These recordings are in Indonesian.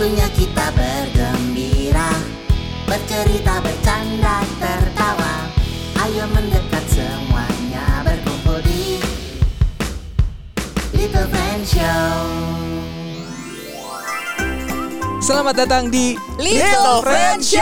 Waktunya kita bergembira Bercerita, bercanda, tertawa Ayo mendekat semuanya berkumpul di Little Friend Show Selamat datang di Little Friends Show.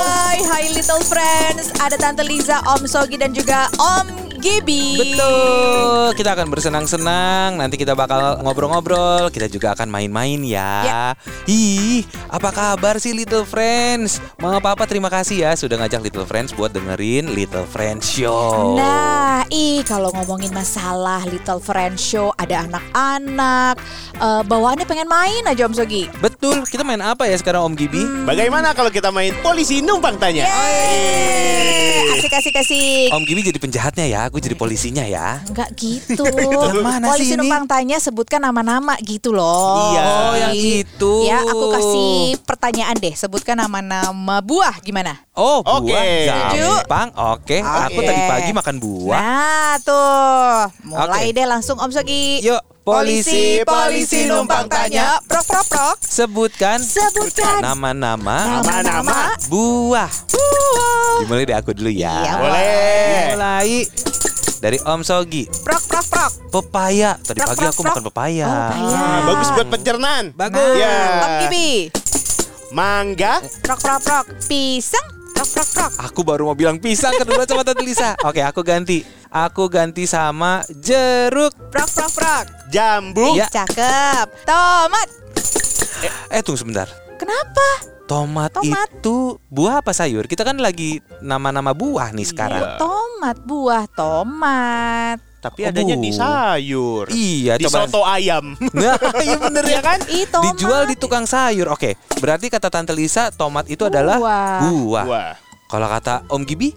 Hai, hai Little Friends. Ada Tante Liza, Om Sogi dan juga Om Gibi. Betul, kita akan bersenang-senang. Nanti kita bakal ngobrol-ngobrol. Kita juga akan main-main ya. Ya. Ih, apa kabar sih Little Friends? Mama Papa terima kasih ya sudah ngajak Little Friends buat dengerin Little Friends Show. Nah, ih kalau ngomongin masalah Little Friends Show, ada anak-anak, eh, bawaannya pengen main aja Om Sogi. Betul, kita main apa ya sekarang Om Gibi? Hmm. Bagaimana kalau kita main polisi numpang tanya? Yeay, asik asik asik. Om Gibi jadi penjahatnya ya, aku jadi polisinya ya. Enggak gitu. Yang mana sih Polisi ini? numpang tanya sebutkan nama-nama gitu loh. Iya. Oh, yang itu. Ya, aku kasih pertanyaan deh. Sebutkan nama-nama buah gimana? Oh, buah Oke. Setuju? gampang. Oke, aku Oke. tadi pagi makan buah. Nah, tuh. Mulai Oke. deh langsung Om Sogi. Yuk, polisi, polisi numpang tanya. Prok, prok, prok. Sebutkan Sebutkan nama-nama Nama-nama. buah. buah. Dimulai dari aku dulu ya. Iya, Boleh. Mulai dari Om Sogi. Prok, prok, prok. Pepaya. Tadi Prok, pagi prok, aku prok. makan pepaya. Oh, pepaya. Ah, bagus buat pencernaan. Bagus. Ya. Om Gibi. Mangga. Prok, prok, prok. Pisang. Prok, prok, prok. Aku baru mau bilang pisang kedua sama Tante Lisa. Oke, aku ganti. Aku ganti sama jeruk. Prok, prok, prok. Jambu. Ya. Cakep. Tomat. Eh, tunggu sebentar. Kenapa? Tomat, Tomat. itu buah apa sayur? Kita kan lagi nama-nama buah nih sekarang. Iya. Tomat, buah tomat. Tapi Oh, adanya Bu. di sayur. Iya, Di coba. soto ayam. Nah, iya bener ya kan? Ih, tomat. Dijual di tukang sayur. Oke, berarti kata Tante Lisa tomat itu adalah Buah. buah. Wah, Kalau kata Om Gibi,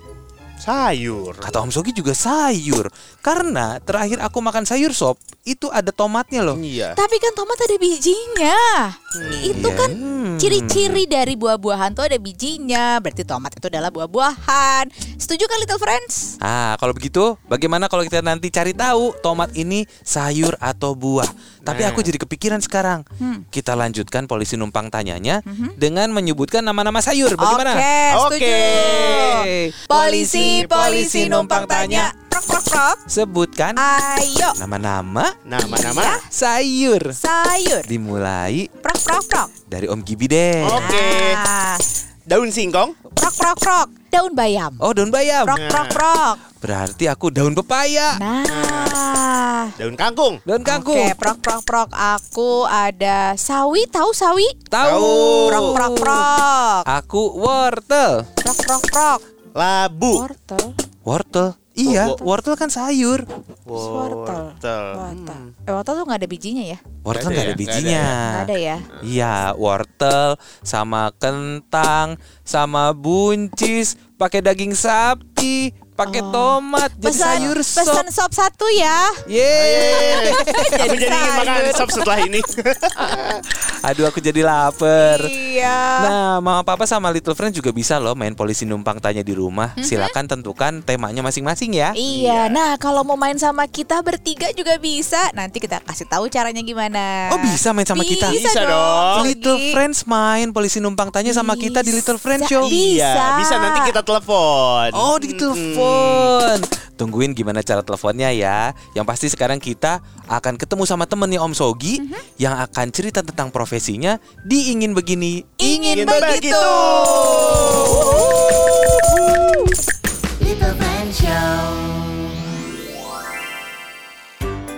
sayur. kata Om Sogi juga sayur. Karena terakhir aku makan sayur sop, itu ada tomatnya loh. Iya. Tapi kan tomat ada bijinya. Itu Iya. kan Hmm. Ciri-ciri dari buah-buahan tuh ada bijinya. Berarti tomat itu adalah buah-buahan. Setuju kan Little Friends? Ah, kalau begitu, bagaimana kalau kita nanti cari tahu tomat ini sayur atau buah? Tapi Nah. aku jadi kepikiran sekarang. Hmm. Kita lanjutkan polisi numpang tanyanya dengan menyebutkan nama-nama sayur. Bagaimana? Oke, setuju. Polisi, polisi numpang tanya. Prok, prok, prok. Sebutkan Ayo, nama-nama Nama-nama. sayur. sayur. Dimulai Prok, prok, prok. dari Om Gibi deh. Oke. Nah, Daun singkong. prok, prok, prok. Daun bayam. Oh, daun bayam. Prok, prok, prok. Berarti aku daun pepaya. Nah. Daun kangkung. Daun kangkung. Oke, prok, prok, prok. Aku ada sawi. Tahu sawi? Tahu. Prok, prok, prok. Aku wortel. Prok, prok, prok. Labu. Wortel. Wortel. Iya, Oh, wo- wortel kan sayur. Wortel. Wortel. Wortel. Eh, wortel tuh nggak ada bijinya ya? Wortel Nggak ada ya? Nggak ada bijinya. Nggak ada ya? Iya, wortel sama kentang sama buncis, pakai daging sapi, pakai Oh. tomat, jadi Pesan, sayur sop. pesan sop satu ya. Yeay. Aku jadi ingin makan sop setelah ini. Aduh, aku jadi lapar. Iya. Nah, mama papa sama little friend juga bisa loh main polisi numpang tanya di rumah. Mhm. Silakan tentukan temanya masing-masing ya. Iya, nah kalau mau main sama kita bertiga juga bisa. Nanti kita kasih tahu caranya gimana. Oh, bisa main sama kita? Bisa dong. Little. Friends main polisi numpang tanya sama kita di Little Friends Bisa. Show. Bisa. Iya, bisa nanti kita telepon. Oh di telepon. Tungguin gimana cara teleponnya ya. Yang pasti sekarang kita akan ketemu sama temennya Om Sogi Mhm. yang akan cerita tentang profesinya di ingin begini, Ingin Ingin begitu. begitu. Little Friend Show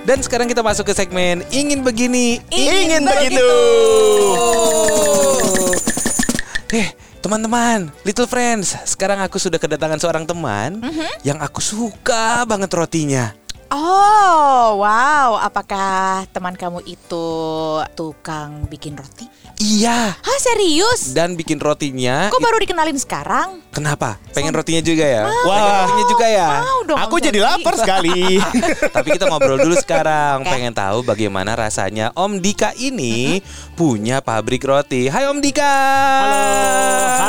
Dan sekarang kita masuk ke segmen ingin begini, Ingin begitu. Eh, teman-teman, Little Friends, sekarang aku sudah kedatangan seorang teman Mhm. yang aku suka banget rotinya. Oh, wow. Apakah teman kamu itu tukang bikin roti? Iya, Hah, serius? dan bikin rotinya. Kok baru dikenalin sekarang? Kenapa? Pengen rotinya juga ya? Wah. Pengen rotinya juga ya? Mau dong. Aku jadi lapar sekali. Tapi kita ngobrol dulu sekarang. Oke. Pengen tahu bagaimana rasanya Om Dika ini punya pabrik roti. Hai Om Dika. Halo.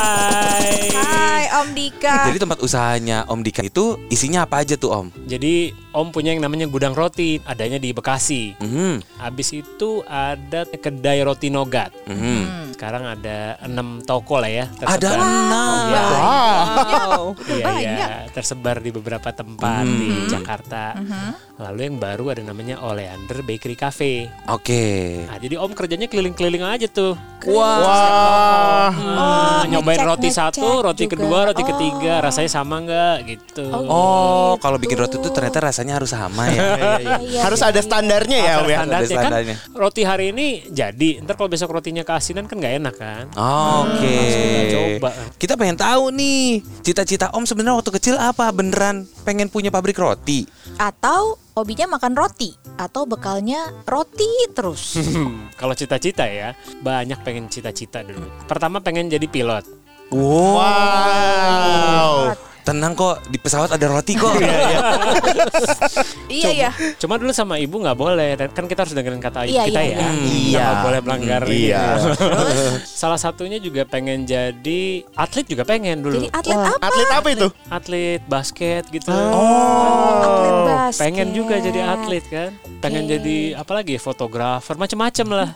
Om Dika. Jadi tempat usahanya Om Dika itu isinya apa aja tuh Om? Jadi Om punya yang namanya gudang roti, adanya di Bekasi. Hmm. Habis itu ada kedai roti Nogat. Hmm. Sekarang ada enam toko lah ya. Ada enam. Iya, Wow. iya, iya, tersebar di beberapa tempat Hmm. di Jakarta. Lalu yang baru ada namanya Oleander Bakery Cafe. Oke. Nah, jadi Om kerjanya keliling-keliling aja tuh. Wah. Wah. Ah, nyobain ngecek- roti ngecek satu, roti juga. kedua, roti Oh. ketiga, rasanya sama nggak gitu. Oh, kalau bikin roti itu ternyata rasanya harus sama ya. Iya, iya, Harus iya, ada iya. standarnya ya, Ada Om ya. standarnya Ada kan roti hari ini jadi ntar kalau besok rotinya keasinan kan nggak enak kan Oke. kita coba. Kita pengen tahu nih, cita-cita Om sebenarnya waktu kecil apa? Beneran pengen punya pabrik roti? Atau hobinya makan roti atau bekalnya roti terus. Kalau cita-cita ya banyak pengen cita-cita dulu pertama pengen jadi pilot Wow. Wow. Tenang kok, di pesawat ada roti kok. iya ya. cuma dulu sama ibu nggak boleh kan kita harus dengerin kata ibu Iya, kita iya, ya iya. Kita Iya. nggak boleh melanggar Hmm, ini. iya. salah satunya juga pengen jadi atlet juga pengen dulu Jadi atlet apa? Atlet apa itu? atlet basket gitu Oh, atlet basket. pengen juga jadi atlet kan? Pengen jadi apalagi fotografer macam-macam lah.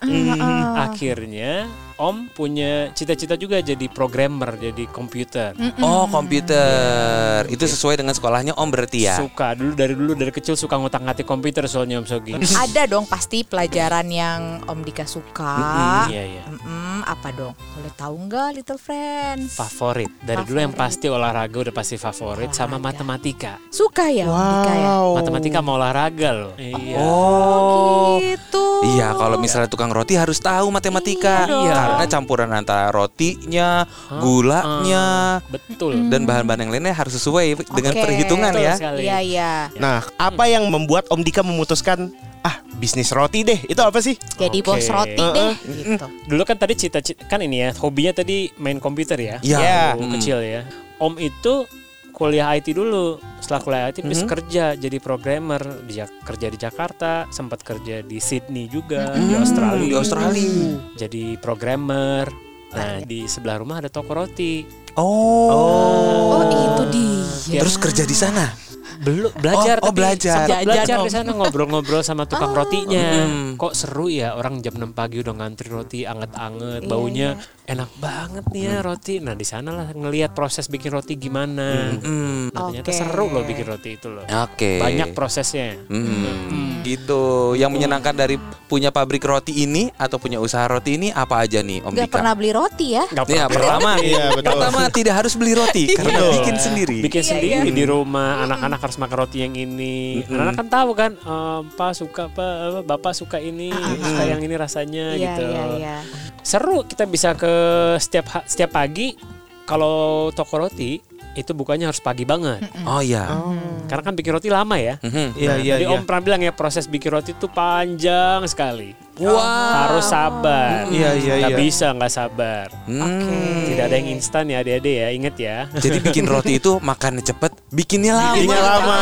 Akhirnya om punya cita-cita juga jadi programmer jadi komputer Oh, komputer. Itu sesuai dengan sekolahnya Om berarti ya? suka dulu dari dulu dari kecil suka ngotak-ngatik komputer soalnya om Sogi Ada dong pasti pelajaran yang Om Dika suka. iya iya Mm-mm, apa dong? Boleh tahu nggak Little Friends? favorit dari dulu yang Favorit. pasti olahraga udah pasti favorit sama matematika Suka ya Om Dika ya? matematika mau olahraga loh iya Oh. Gitu. Iya, kalau misalnya tukang roti harus tahu matematika. Iya. Karena campuran antara rotinya, gulanya, betul dan bahan-bahan yang lainnya harus sesuai dengan perhitungan Betul ya. sekali. Iya iya. Nah, apa yang membuat Om Dika memutuskan ah bisnis roti deh? Itu apa sih? Jadi Oke. bos roti deh. Gitu. Dulu kan tadi cita-cita kan ini ya hobinya tadi main komputer ya. Iya. Ya. Waktu Mm. kecil ya. Om itu kuliah IT dulu. Setelah kuliah IT terus kerja jadi programmer di kerja di Jakarta, sempat kerja di Sydney juga, di Australia. Di Australia. Jadi programmer. Nah, di sebelah rumah ada toko roti. Oh. Oh itu dia. Terus kerja di sana. Belum belajar Oh, oh, tapi belajar. belajar Om. di sana ngobrol-ngobrol sama tukang rotinya. Hmm. Kok seru ya orang jam 6 pagi udah ngantri roti anget-anget, Iya, baunya enak banget nih ya roti. Nah, di sana lah ngelihat proses bikin roti gimana. Hmm. Nah, ternyata Oke. seru loh bikin roti itu loh. Oke. Banyak prosesnya. Hmm, gitu. Yang menyenangkan dari punya pabrik roti ini atau punya usaha roti ini apa aja nih, Om Gak Dika? pernah beli roti ya? Nggak Ya, pernah. pertama, Iya, betul. pertama tidak harus beli roti karena Betul. bikin sendiri. bikin Iya, sendiri iya. di rumah anak-anak harus makan roti yang ini. Anak-anak kan tahu kan eh, pak suka pak apa, bapak suka ini suka yang ini rasanya Iya gitu. iya iya. seru kita bisa ke setiap setiap pagi kalau toko roti itu bukanya harus pagi banget. Oh iya. karena kan bikin roti lama ya. Mhm. Iya, iya, jadi iya. om pernah bilang ya proses bikin roti itu panjang sekali Wow. harus sabar Iya, iya, nggak iya. bisa nggak sabar Hmm. tidak ada yang instan ya adik-adik ya inget ya Jadi bikin roti itu makannya cepet, bikinnya lama. Bikinnya lama.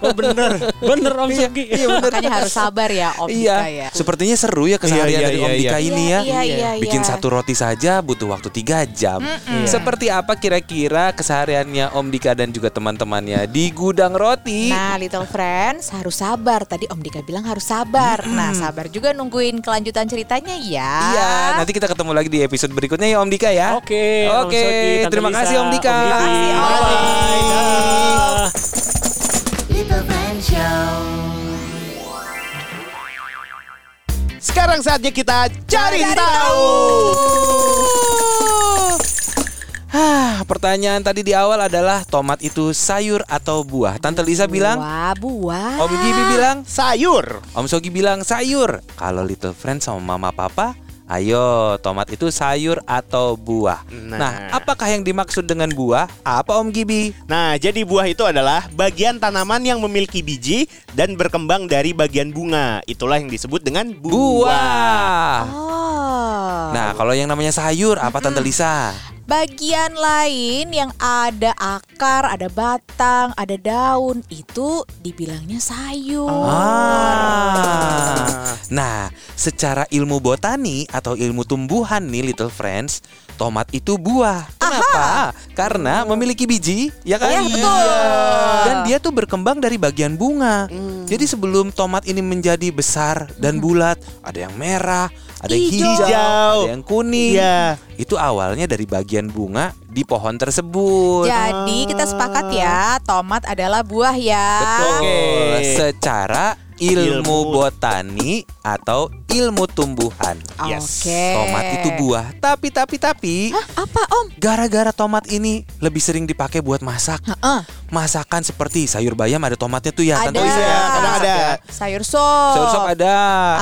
oh bener bener om Sugi Makanya harus sabar ya Om Dika Iya, ya. sepertinya seru ya keseharian Iya, iya, dari Om iya, Dika iya. ini ya. Iya, iya, iya, Bikin iya. satu roti saja butuh waktu tiga jam. Seperti apa kira-kira kesehariannya Om Dika dan juga teman-temannya di gudang roti? Nah, Little Friends harus sabar. Tadi Om Dika bilang harus sabar. Nah, sabar juga nungguin kelanjutan ceritanya ya. Iya, nanti kita ketemu lagi di episode berikutnya ya Om Dika ya. Oke, Oke, Tante terima Lisa, kasih Om Dika. Om. Dah. Little Friend Show. Sekarang saatnya kita cari tahu. Hah, pertanyaan tadi di awal adalah tomat itu sayur atau buah? Tante Lisa bilang, Buah, buah. Om Gibi bilang, Sayur. Om Sogi bilang sayur. Kalau Little Friend sama Mama Papa, ayo tomat itu sayur atau buah. Nah, Nah. apakah yang dimaksud dengan buah? Apa Om Gibi? Nah, jadi buah itu adalah bagian tanaman yang memiliki biji dan berkembang dari bagian bunga. Itulah yang disebut dengan buah. Buah. Oh. Nah, kalau yang namanya sayur apa Tante Lisa? Bagian lain yang ada akar, ada batang, ada daun itu dibilangnya sayur. Ah. Nah, secara ilmu botani atau ilmu tumbuhan nih Little Friends, tomat itu buah. Kenapa? Karena memiliki biji, ya kan? Iya, betul. Dan dia tuh berkembang dari bagian bunga. Jadi sebelum tomat ini menjadi besar dan bulat, ada yang merah, ada yang Hijau. hijau, ada yang kuning. Iya. Itu awalnya dari bagian bunga di pohon tersebut. Jadi kita sepakat ya, tomat adalah buah ya. Betul. Oke. Secara ilmu, Ilmu. botani atau ilmu tumbuhan. Yes. Oke. Tomat itu buah. Tapi tapi tapi Hah, apa Om? gara-gara tomat ini lebih sering dipakai buat masak. Heeh. Masakan seperti sayur bayam ada tomatnya tuh ya. Ada. Tante Lisa ya. Kadang ada. Sayur sop. Sayur sop ada.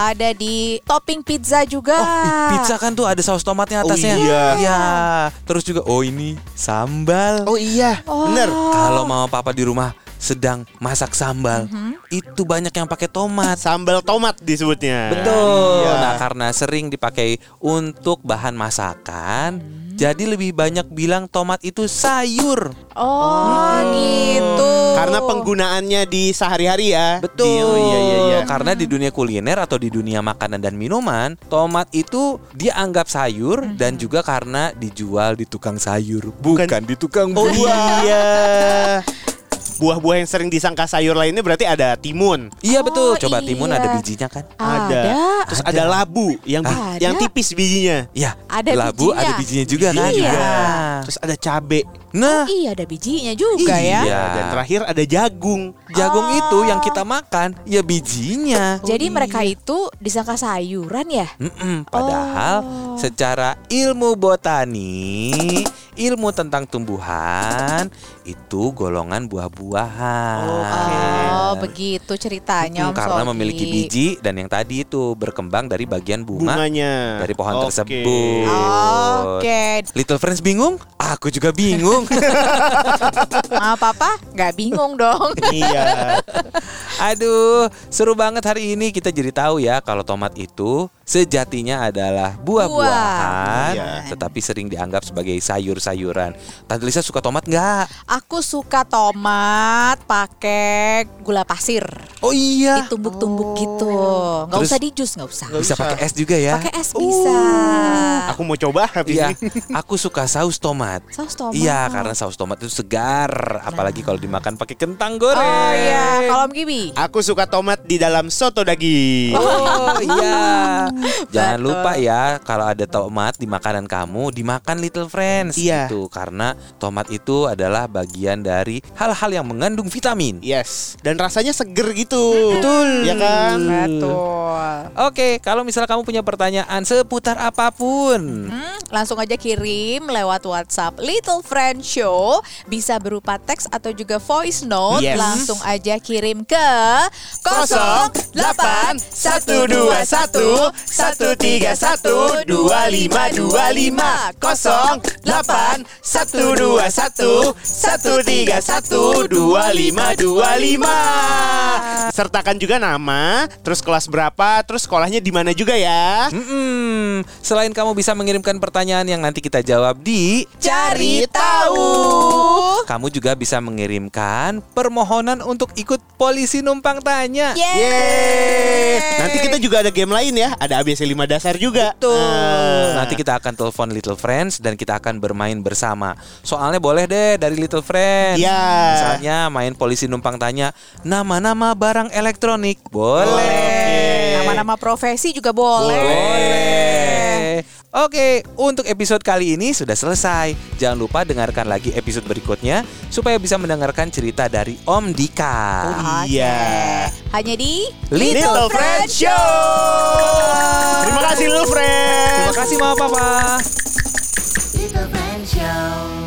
Ada di topping pizza juga. Oh, pizza kan tuh ada saus tomatnya atasnya. Oh, iya. Iya. Terus juga oh ini sambal. Oh iya, Oh. bener. Kalau mama papa di rumah sedang masak sambal, Mhm. itu banyak yang pakai tomat. Sambal tomat disebutnya. Betul. Iya. Nah, karena sering dipakai untuk bahan masakan, jadi lebih banyak bilang tomat itu sayur. Oh, gitu. Karena penggunaannya di sehari-hari ya. Betul. Di- oh, iya iya iya. Karena di dunia kuliner atau di dunia makanan dan minuman, tomat itu dianggap sayur dan juga karena dijual di tukang sayur, bukan, Bukan- di tukang Oh buah. iya. Buah-buah yang sering disangka sayur lainnya berarti ada timun, Iya betul. Oh, Coba timun iya. ada bijinya kan? ada. Terus ada, labu yang bi- Ada. yang tipis bijinya. Ya, Ada labu bijinya. ada bijinya juga kan? Iya. Terus ada cabe. Nah, Oh iya ada bijinya juga Iya. ya. Dan terakhir ada jagung. jagung Oh. itu yang kita makan ya bijinya. Jadi mereka itu disangka sayuran ya? Mm-mm, padahal Oh. secara ilmu botani, ilmu tentang tumbuhan itu golongan buah-buahan. Oh, begitu ceritanya Mm, Om karena Sogi. memiliki biji dan yang tadi itu berkembang dari bagian bunga Bunganya. dari pohon Oke. tersebut. Oke, Little Friends bingung? Aku juga bingung. Ma papa nggak bingung dong. iya. Aduh, seru banget hari ini kita jadi tahu ya kalau tomat itu sejatinya adalah buah-buahan, Iya. tetapi sering dianggap sebagai sayur-sayuran. Tante Lisa suka tomat nggak? Aku suka tomat pakai gula pasir. Oh iya, Ditumbuk-tumbuk gitu. Nggak Terus- usah di jus, nggak usah. bisa pakai es juga ya? Pakai es bisa. Aku mau coba habis Iya, ini. aku suka saus tomat. Saus tomat. Iya, karena saus tomat itu segar, apalagi kalau dimakan pakai kentang goreng. Oh iya, kalau Om Gibi. Aku suka tomat di dalam soto daging. Oh iya. Jangan Betul. lupa ya kalau ada tomat di makanan kamu dimakan Little Friends Iya. gitu karena tomat itu adalah bagian dari hal-hal yang mengandung vitamin. Yes, dan rasanya seger gitu. Betul. Ya kan? Betul. Oke, kalau misal kamu punya pertanyaan seputar apa pun, Hmm, langsung aja kirim lewat WhatsApp Little Friend Show bisa berupa teks atau juga voice note Yes. langsung aja kirim ke 08121 Sertakan juga nama, terus kelas berapa, terus sekolahnya di mana juga ya. Mm-mm. selain kamu bisa mengirimkan pertanyaan yang nanti kita jawab di Cari tahu. Kamu juga bisa mengirimkan permohonan untuk ikut polisi numpang tanya. Yeay. Nanti kita juga ada game lain ya, ada ABC 5 dasar juga. Betul. Nah. Nanti kita akan telepon Little Friends dan kita akan bermain bersama. Soalnya boleh deh dari Little Friends. Iya. Misalnya main polisi numpang tanya nama-nama barang elektronik. Boleh. Nama-nama profesi juga boleh. Boleh. Oke, untuk episode kali ini sudah selesai. Jangan lupa dengarkan lagi episode berikutnya supaya bisa mendengarkan cerita dari Om Dika. Oh, iya. Hanya di Little, Little Friend Show. Show. Terima kasih Little Friend. Terima kasih Mama Papa. Little Friend Show.